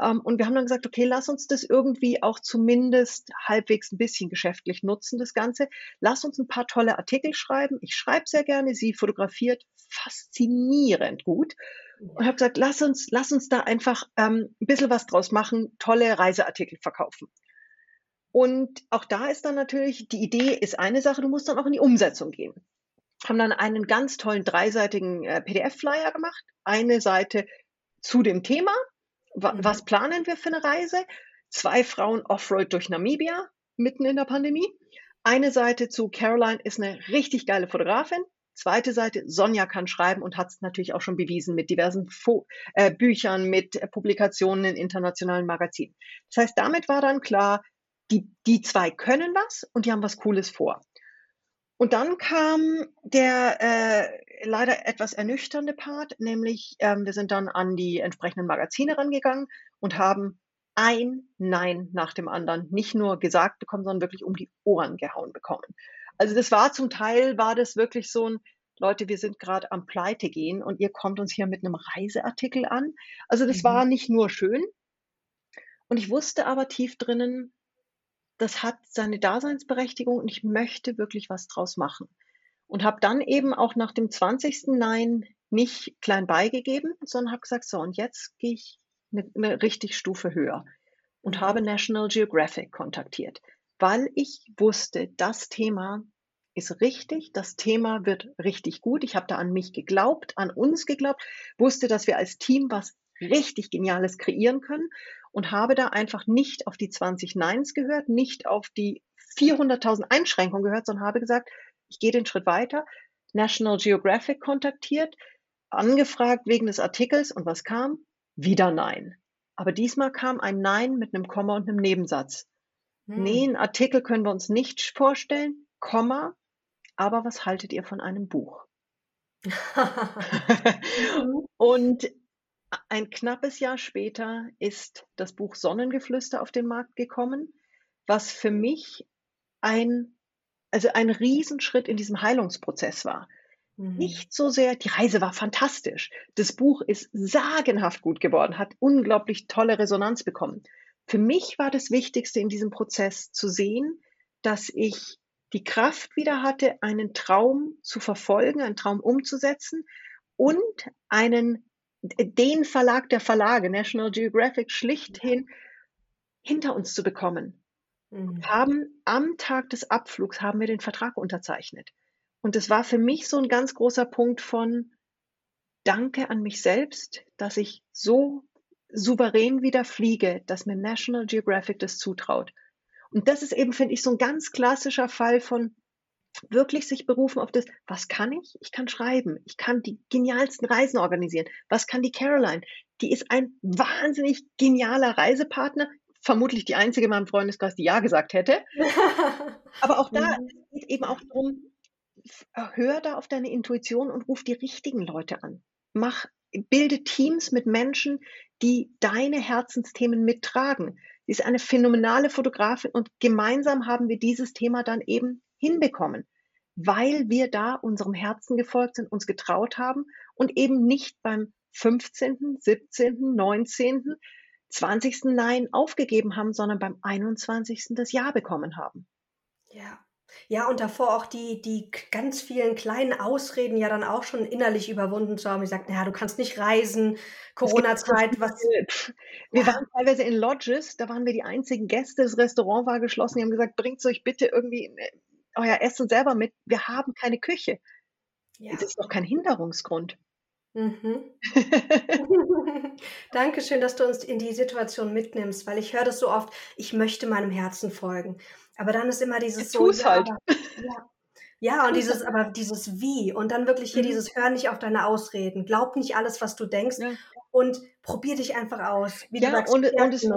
Ähm, und wir haben dann gesagt: „Okay, lass uns das irgendwie auch zumindest halbwegs 'n bisschen geschäftlich nutzen, das Ganze. Lass uns 'n paar tolle Artikel schreiben.“ Ich schreibe sehr gerne, sie fotografiert faszinierend gut und habe gesagt: „Lass uns lass uns da einfach, ähm, 'n bisschen was draus machen, tolle Reiseartikel verkaufen.“ Und auch da ist dann natürlich die Idee ist eine Sache, du musst dann auch in die Umsetzung gehen. Haben dann einen ganz tollen dreiseitigen, äh, PDF-Flyer gemacht. Eine Seite zu dem Thema, wa Mhm. was planen wir für 'ne Reise? 2 Frauen Offroad durch Namibia mitten in der Pandemie. Eine Seite zu Caroline ist 'ne richtig geile Fotografin. Zweite Seite, Sonja kann schreiben und hat's natürlich auch schon bewiesen mit diversen Fo äh, Büchern, mit Publikationen in internationalen Magazinen. Das heißt, damit war dann klar, die die 2 können was und die haben was Cooles vor. Und dann kam der, äh, leider etwas ernüchternde Part, nämlich, ähm, wir sind dann an die entsprechenden Magazine rangegangen und haben ein Nein nach dem anderen nicht nur gesagt bekommen, sondern wirklich um die Ohren gehauen bekommen. Also, das war zum Teil war das wirklich so 'n: „Leute, wir sind grad am Pleitegehen und ihr kommt uns hier mit 'nem Reiseartikel an.“ Also, das Mhm. war nicht nur schön. Und ich wusste aber tief drinnen, das hat seine Daseinsberechtigung und ich möchte wirklich was draus machen. Und habe dann eben auch nach dem 20. Nein nicht klein beigegeben, sondern habe gesagt: „So, und jetzt gehe ich 'ne 'ne richtig Stufe höher.“ Und Mhm. habe National Geographic kontaktiert, weil ich wusste, das Thema ist richtig, das Thema wird richtig gut. Ich habe da an mich geglaubt, an uns geglaubt, wusste, dass wir als Team was richtig Geniales kreieren können und habe da einfach nicht auf die 20 Neins gehört, nicht auf die 400.000 Einschränkungen gehört, sondern habe gesagt: „Ich gehe den Schritt weiter.“ National Geographic kontaktiert, angefragt wegen des Artikels und was kam? Wieder Nein. Aber diesmal kam ein Nein mit 'nem Komma und 'nem Nebensatz. „Ne, Hm. 'n Artikel können wir uns nicht vorstellen, Komma, aber was haltet ihr von einem Buch?“ Mhm. Und ein knappes Jahr später ist das Buch Sonnengeflüster auf den Markt gekommen, was für mich ein also ein Riesenschritt in diesem Heilungsprozess war. Mhm. Nicht so sehr die Reise war fantastisch. Das Buch ist sagenhaft gut geworden, hat unglaublich tolle Resonanz bekommen. Für mich war das Wichtigste in diesem Prozess zu sehen, dass ich die Kraft wieder hatte, einen Traum zu verfolgen, einen Traum umzusetzen und einen den Verlag der Verlage, National Geographic, schlichthin hinter uns zu bekommen. Mhm. Haben am Tag des Abflugs haben wir den Vertrag unterzeichnet. Und das war für mich so 'n ganz großer Punkt von Danke an mich selbst, dass ich so souverän wieder fliege, dass mir National Geographic das zutraut. Und das ist eben, finde ich, so ein ganz klassischer Fall von wirklich sich berufen auf das, was kann ich? Ich kann schreiben, ich kann die genialsten Reisen organisieren. Was kann die Caroline? Die ist ein wahnsinnig genialer Reisepartner, vermutlich die einzige in meinem Freundeskreis, die ja gesagt hätte. Aber auch da mhm. geht eben auch darum, hör da auf deine Intuition und ruf die richtigen Leute an. Mach, bilde Teams mit Menschen, die deine Herzensthemen mittragen. Sie ist eine phänomenale Fotografin und gemeinsam haben wir dieses Thema dann eben hinbekommen, weil wir da unserem Herzen gefolgt sind, uns getraut haben und eben nicht beim 15., 17., 19., 20. Nein aufgegeben haben, sondern beim 21. das Ja bekommen haben. Ja. Ja, und davor auch die, die ganz vielen kleinen Ausreden ja dann auch schon innerlich überwunden zu haben. Ich sagte, naja, du kannst nicht reisen, Corona-Zeit, was. Wir ja. waren teilweise in Lodges, da waren wir die einzigen Gäste, das Restaurant war geschlossen, die haben gesagt, bringt euch bitte irgendwie äh, euer Essen selber mit, wir haben keine Küche. Ja. Das ist doch kein Hinderungsgrund. Mhm. Dankeschön, dass du uns in die Situation mitnimmst, weil ich höre das so oft, ich möchte meinem Herzen folgen. Aber dann ist immer dieses so. Ja, halt. aber, ja. ja, und dieses, aber dieses Wie und dann wirklich hier mhm. dieses Hör nicht auf deine Ausreden, glaub nicht alles, was du denkst ja. und probier dich einfach aus. Wie ja, du sagst, und, und, es,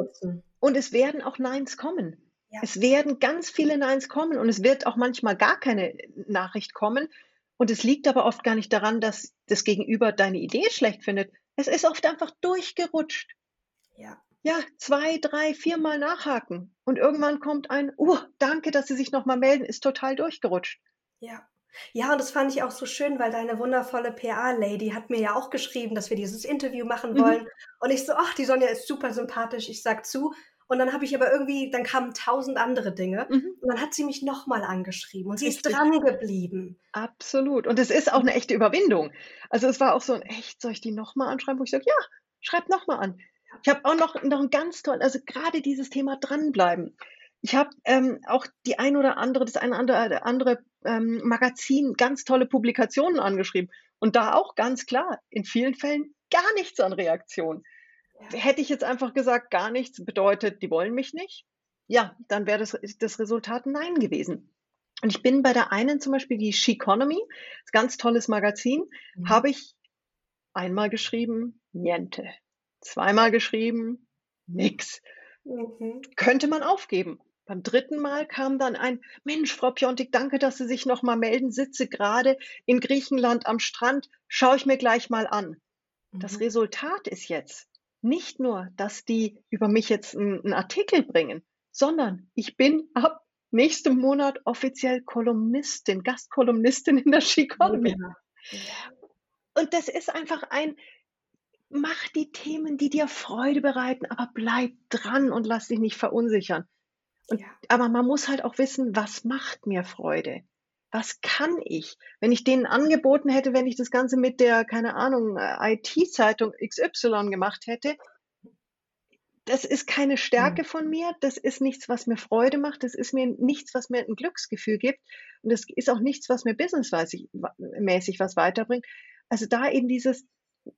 und es werden auch Neins kommen. Ja. Es werden ganz viele Neins kommen und es wird auch manchmal gar keine Nachricht kommen. Und es liegt aber oft gar nicht daran, dass das Gegenüber deine Idee schlecht findet. Es ist oft einfach durchgerutscht. Ja. Ja, zwei, drei, viermal nachhaken. Und irgendwann kommt ein, oh, danke, dass Sie sich nochmal melden, ist total durchgerutscht. Ja. Ja, und das fand ich auch so schön, weil deine wundervolle PA-Lady hat mir ja auch geschrieben, dass wir dieses Interview machen mhm. wollen. Mhm. Und ich so, ach, die Sonja ist super sympathisch. Ich sag zu, und dann habe ich aber irgendwie, dann kamen tausend andere Dinge. Mhm. Und dann hat sie mich nochmal angeschrieben und sie Richtig. ist dran geblieben. Absolut. Und es ist auch eine echte Überwindung. Also es war auch so ein echt, soll ich die nochmal anschreiben? Wo ich sage, ja, schreib nochmal an. Ich habe auch noch, noch ein ganz toll, also gerade dieses Thema dranbleiben. Ich habe ähm, auch die ein oder andere, das eine oder andere, andere ähm, Magazin ganz tolle Publikationen angeschrieben. Und da auch ganz klar, in vielen Fällen gar nichts an Reaktion. Hätte ich jetzt einfach gesagt, gar nichts bedeutet, die wollen mich nicht, ja, dann wäre das, das Resultat Nein gewesen. Und ich bin bei der einen zum Beispiel, die Sheconomy, ganz tolles Magazin, mhm. habe ich einmal geschrieben, niente. Zweimal geschrieben, nix. Mhm. Könnte man aufgeben. Beim dritten Mal kam dann ein, Mensch, Frau Piontek, danke, dass Sie sich nochmal melden, sitze gerade in Griechenland am Strand, schaue ich mir gleich mal an. Mhm. Das Resultat ist jetzt, nicht nur, dass die über mich jetzt einen Artikel bringen, sondern ich bin ab nächstem Monat offiziell Kolumnistin, Gastkolumnistin in der Chiconomy. Ja. Und das ist einfach ein, mach die Themen, die dir Freude bereiten, aber bleib dran und lass dich nicht verunsichern. Und, ja. Aber man muss halt auch wissen, was macht mir Freude? Was kann ich? Wenn ich denen angeboten hätte, wenn ich das Ganze mit der, keine Ahnung, äh, IT-Zeitung XY gemacht hätte, das ist keine Stärke hm. von mir, das ist nichts, was mir Freude macht, das ist mir nichts, was mir ein Glücksgefühl gibt und das ist auch nichts, was mir businessmäßig was weiterbringt. Also da eben dieses,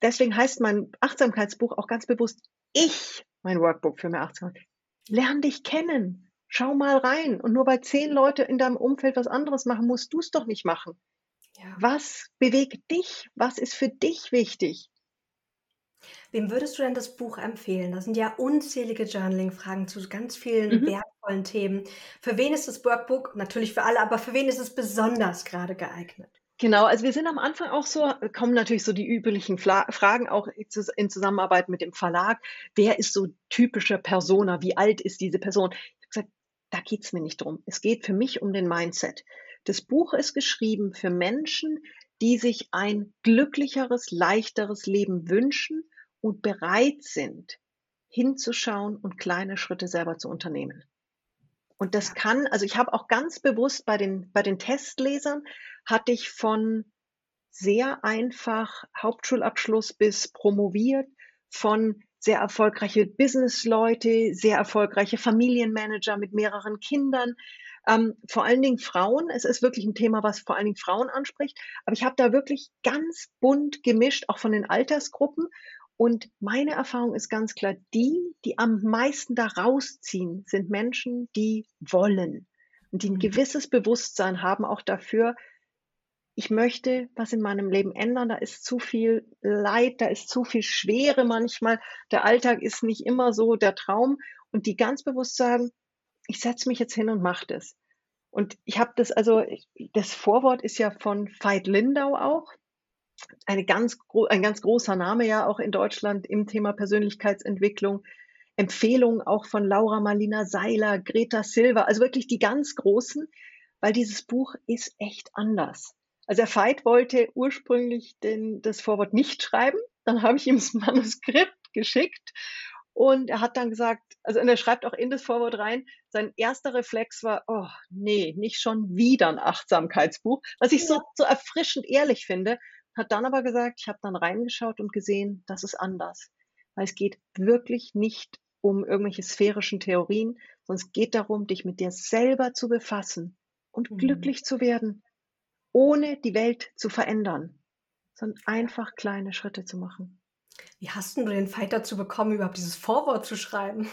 deswegen heißt mein Achtsamkeitsbuch auch ganz bewusst ich, mein Workbook für mehr Achtsamkeit. Lern dich kennen. Schau mal rein. Und nur weil zehn Leute in deinem Umfeld was anderes machen, musst du es doch nicht machen. Ja. Was bewegt dich? Was ist für dich wichtig? Wem würdest du denn das Buch empfehlen? Da sind ja unzählige Journaling-Fragen zu ganz vielen mhm. wertvollen Themen. Für wen ist das Workbook? Natürlich für alle, aber für wen ist es besonders gerade geeignet? Genau, also wir sind am Anfang auch so, kommen natürlich so die üblichen Fla Fragen auch in Zusammenarbeit mit dem Verlag. Wer ist so typische Persona? Wie alt ist diese Person? Da geht's mir nicht drum. Es geht für mich um den Mindset. Das Buch ist geschrieben für Menschen, die sich ein glücklicheres, leichteres Leben wünschen und bereit sind, hinzuschauen und kleine Schritte selber zu unternehmen. Und das kann, also ich habe auch ganz bewusst bei den, bei den Testlesern, hatte ich von sehr einfach Hauptschulabschluss bis promoviert, von sehr erfolgreiche Businessleute, sehr erfolgreiche Familienmanager mit mehreren Kindern, Ähm, vor allen Dingen Frauen. Es ist wirklich ein Thema, was vor allen Dingen Frauen anspricht. Aber ich habe da wirklich ganz bunt gemischt, auch von den Altersgruppen. Und meine Erfahrung ist ganz klar, die, die am meisten da rausziehen, sind Menschen, die wollen und die ein mhm. gewisses Bewusstsein haben auch dafür, ich möchte was in meinem Leben ändern, da ist zu viel Leid, da ist zu viel Schwere manchmal, der Alltag ist nicht immer so der Traum und die ganz bewusst sagen, ich setze mich jetzt hin und mache das. Und ich habe das, also das Vorwort ist ja von Veit Lindau auch, eine ganz, ein ganz großer Name ja auch in Deutschland im Thema Persönlichkeitsentwicklung. Empfehlungen auch von Laura Marlina Seiler, Greta Silva, also wirklich die ganz großen, weil dieses Buch ist echt anders. Also der Veit wollte ursprünglich den, das Vorwort nicht schreiben. Dann habe ich ihm das Manuskript geschickt und er hat dann gesagt, also und er schreibt auch in das Vorwort rein, sein erster Reflex war, oh nee, nicht schon wieder ein Achtsamkeitsbuch, was ich so, so erfrischend ehrlich finde. Hat dann aber gesagt, ich habe dann reingeschaut und gesehen, das ist anders. Weil es geht wirklich nicht um irgendwelche sphärischen Theorien, sondern es geht darum, dich mit dir selber zu befassen und mhm. glücklich zu werden, ohne die Welt zu verändern, sondern einfach kleine Schritte zu machen. Wie hast du den Fight dazu bekommen, überhaupt dieses Vorwort zu schreiben?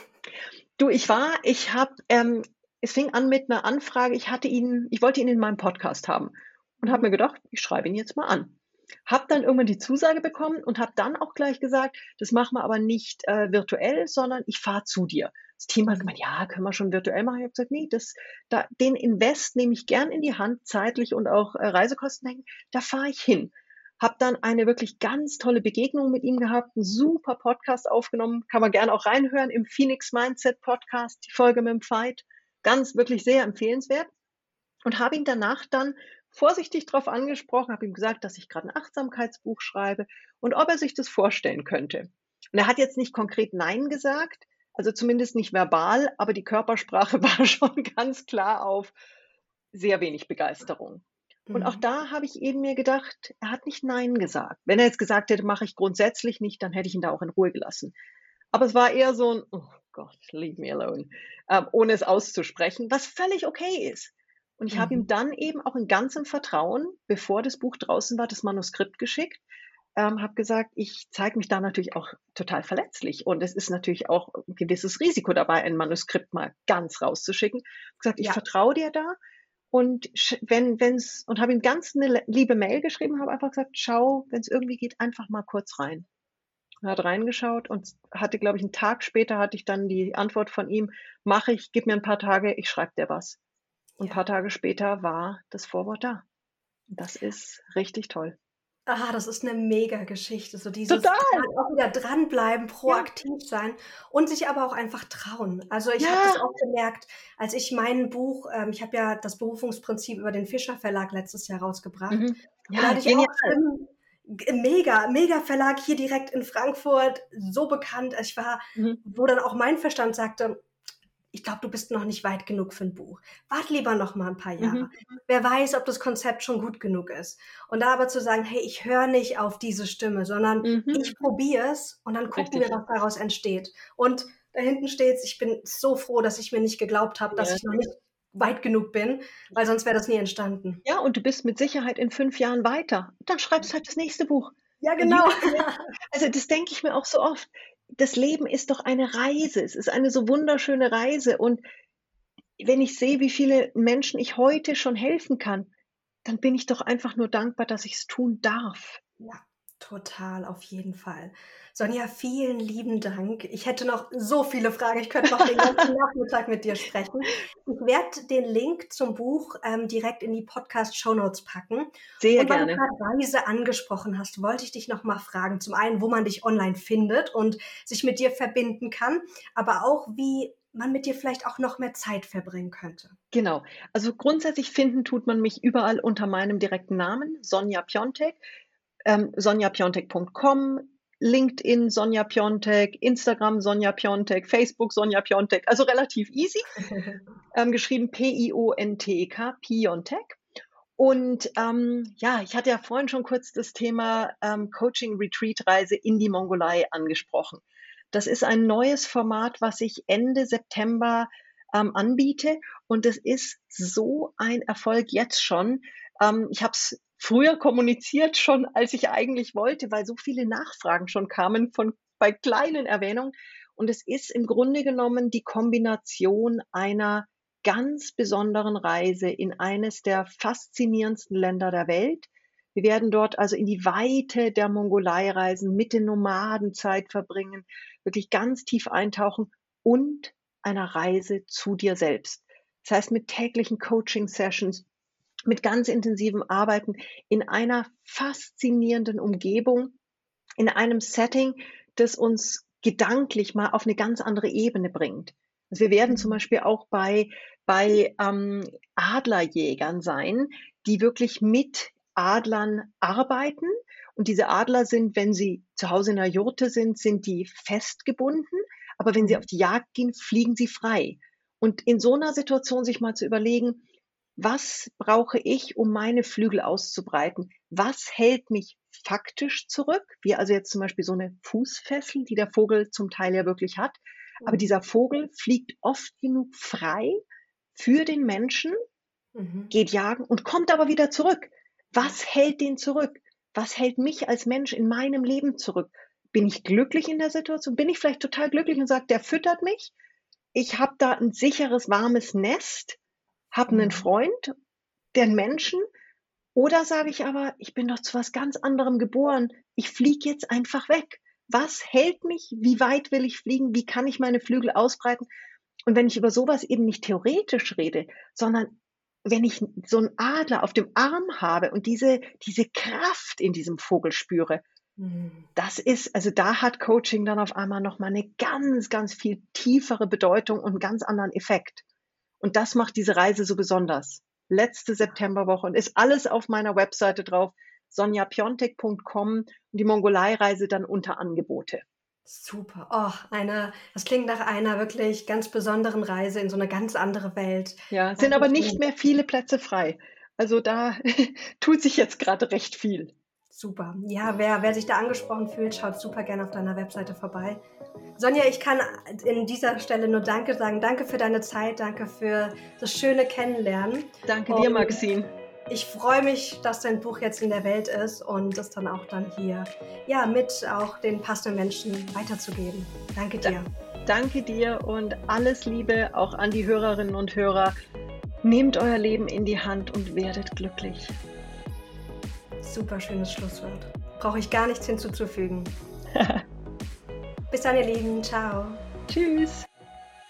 Du, ich war, ich habe, ähm, es fing an mit einer Anfrage. Ich hatte ihn, ich wollte ihn in meinem Podcast haben und habe mhm. mir gedacht, ich schreibe ihn jetzt mal an. Hab dann irgendwann die Zusage bekommen und habe dann auch gleich gesagt, das machen wir aber nicht äh, virtuell, sondern ich fahre zu dir. Das Team hat gemeint, ja, können wir schon virtuell machen. Ich habe gesagt, nee, das, da, den Invest nehme ich gern in die Hand, zeitlich und auch äh, Reisekosten hängen. Da fahre ich hin. Hab dann eine wirklich ganz tolle Begegnung mit ihm gehabt, einen super Podcast aufgenommen, kann man gerne auch reinhören im Phoenix Mindset Podcast, die Folge mit dem Fight. Ganz, wirklich sehr empfehlenswert. Und habe ihn danach dann vorsichtig darauf angesprochen, habe ihm gesagt, dass ich gerade ein Achtsamkeitsbuch schreibe und ob er sich das vorstellen könnte. Und er hat jetzt nicht konkret Nein gesagt, also zumindest nicht verbal, aber die Körpersprache war schon ganz klar auf sehr wenig Begeisterung. Und auch mhm. da habe ich eben mir gedacht, er hat nicht Nein gesagt. Wenn er jetzt gesagt hätte, mache ich grundsätzlich nicht, dann hätte ich ihn da auch in Ruhe gelassen. Aber es war eher so ein, oh Gott, leave me alone, ähm, ohne es auszusprechen, was völlig okay ist. Und ich mhm. habe ihm mhm. dann eben auch in ganzem Vertrauen, bevor das Buch draußen war, das Manuskript geschickt, ähm, habe gesagt, ich zeige mich da natürlich auch total verletzlich. Und es ist natürlich auch ein gewisses Risiko dabei, ein Manuskript mal ganz rauszuschicken. Ich gesagt, ich ja. vertraue dir da. Und wenn, wenn's, und habe ihm ganz eine liebe Mail geschrieben, habe einfach gesagt, schau, wenn es irgendwie geht, einfach mal kurz rein. Er hat reingeschaut und hatte, glaube ich, einen Tag später hatte ich dann die Antwort von ihm, mache ich, gib mir ein paar Tage, ich schreibe dir was. Und ein paar Tage später war das Vorwort da. Das ist richtig toll. Ah, das ist eine mega Geschichte. So dieses Total. auch wieder dranbleiben, proaktiv ja. sein und sich aber auch einfach trauen. Also ich ja. habe das auch gemerkt, als ich mein Buch, ähm, ich habe ja das Berufungsprinzip über den Fischer Verlag letztes Jahr rausgebracht. Mhm. Ja, da hatte ich genial. auch mega, mega Verlag hier direkt in Frankfurt, so bekannt. Ich war, mhm. wo dann auch mein Verstand sagte, ich glaube, du bist noch nicht weit genug für ein Buch. Wart lieber noch mal ein paar Jahre. Mhm. Wer weiß, ob das Konzept schon gut genug ist. Und da aber zu sagen, hey, ich höre nicht auf diese Stimme, sondern mhm. ich probiere es und dann gucken Richtig. wir, was daraus entsteht. Und da hinten steht ich bin so froh, dass ich mir nicht geglaubt habe, dass ja. ich noch nicht weit genug bin, weil sonst wäre das nie entstanden. Ja, und du bist mit Sicherheit in fünf Jahren weiter. Dann schreibst du halt das nächste Buch. Ja, genau. Also das denke ich mir auch so oft das Leben ist doch eine Reise. Es ist eine so wunderschöne Reise. Und wenn ich sehe, wie viele Menschen ich heute schon helfen kann, dann bin ich doch einfach nur dankbar, dass ich es tun darf. Ja, total, auf jeden Fall. Sonja, vielen lieben Dank. Ich hätte noch so viele Fragen. Ich könnte noch den ganzen Nachmittag mit dir sprechen. Ich werde den Link zum Buch ähm, direkt in die Podcast-Show Notes packen. Sehr und weil gerne. du gerade Reise angesprochen hast, wollte ich dich noch mal fragen. Zum einen, wo man dich online findet und sich mit dir verbinden kann, aber auch, wie man mit dir vielleicht auch noch mehr Zeit verbringen könnte. Genau. Also grundsätzlich finden tut man mich überall unter meinem direkten Namen, Sonja Piontek. Ähm, sonjapiontek.com, LinkedIn Sonja Piontek, Instagram Sonja Piontek, Facebook Sonja Piontek, also relativ easy. ähm, geschrieben P-I-O-N-T-E-K, Piontek. Und ähm, ja, ich hatte ja vorhin schon kurz das Thema ähm, Coaching Retreat Reise in die Mongolei angesprochen. Das ist ein neues Format, was ich Ende September ähm, anbiete. Und es ist so ein Erfolg jetzt schon. Ähm, ich habe es früher kommuniziert schon, als ich eigentlich wollte, weil so viele Nachfragen schon kamen von bei kleinen Erwähnungen. Und es ist im Grunde genommen die Kombination einer ganz besonderen Reise in eines der faszinierendsten Länder der Welt. Wir werden dort also in die Weite der Mongolei reisen, mit den Nomaden Zeit verbringen, wirklich ganz tief eintauchen und einer Reise zu dir selbst. Das heißt, mit täglichen Coaching-Sessions, mit ganz intensivem Arbeiten in einer faszinierenden Umgebung, in einem Setting, das uns gedanklich mal auf eine ganz andere Ebene bringt. Also wir werden zum mhm. Beispiel auch bei, bei ähm, Adlerjägern sein, die wirklich mit Adlern arbeiten. Und diese Adler sind, wenn sie zu Hause in der Jurte sind, sind die festgebunden. Aber wenn sie mhm. auf die Jagd gehen, fliegen sie frei. Und in so einer Situation sich mal zu überlegen, was brauche ich, um meine Flügel auszubreiten? Was hält mich faktisch zurück? Wie also jetzt zum Beispiel so eine Fußfessel, die der Vogel zum Teil ja wirklich hat. Aber mhm. dieser Vogel fliegt oft genug frei für den Menschen, mhm. geht jagen und kommt aber wieder zurück. Was hält den zurück? Was hält mich als Mensch in meinem Leben zurück? Bin ich glücklich in der Situation? Bin ich vielleicht total glücklich und sage, der füttert mich? Ich habe da ein sicheres, warmes Nest habe einen. Freund, den Menschen, oder sage ich aber, ich bin doch zu was ganz anderem geboren, ich fliege jetzt einfach weg. Was hält mich? Wie weit will ich fliegen? Wie kann ich meine Flügel ausbreiten? Und wenn ich über sowas eben nicht theoretisch rede, sondern wenn ich so einen Adler auf dem Arm habe und diese, diese Kraft in diesem Vogel spüre, mhm. das ist, also da hat Coaching dann auf einmal nochmal eine ganz, ganz viel tiefere Bedeutung und einen ganz anderen Effekt. Und das macht diese Reise so besonders. Letzte Septemberwoche und ist alles auf meiner Webseite drauf, sonjapiontek.com und die Mongolei-Reise dann unter Angebote. Super. Oh, eine, das klingt nach einer wirklich ganz besonderen Reise in so eine ganz andere Welt. Ja, sind aber nicht mehr viele Plätze frei. Also da tut sich jetzt gerade recht viel. Super. Ja, wer, wer sich da angesprochen fühlt, schaut super gerne auf deiner Webseite vorbei. Sonja, ich kann in dieser Stelle nur Danke sagen. Danke für deine Zeit, danke für das schöne Kennenlernen. Danke und dir, Maxine. Ich freue mich, dass dein Buch jetzt in der Welt ist und es dann auch dann hier ja, mit auch den passenden Menschen weiterzugeben. Danke dir. Da, danke dir und alles Liebe auch an die Hörerinnen und Hörer. Nehmt euer Leben in die Hand und werdet glücklich super schönes Schlusswort. Brauche ich gar nichts hinzuzufügen. Bis dann, ihr Lieben. Ciao. Tschüss.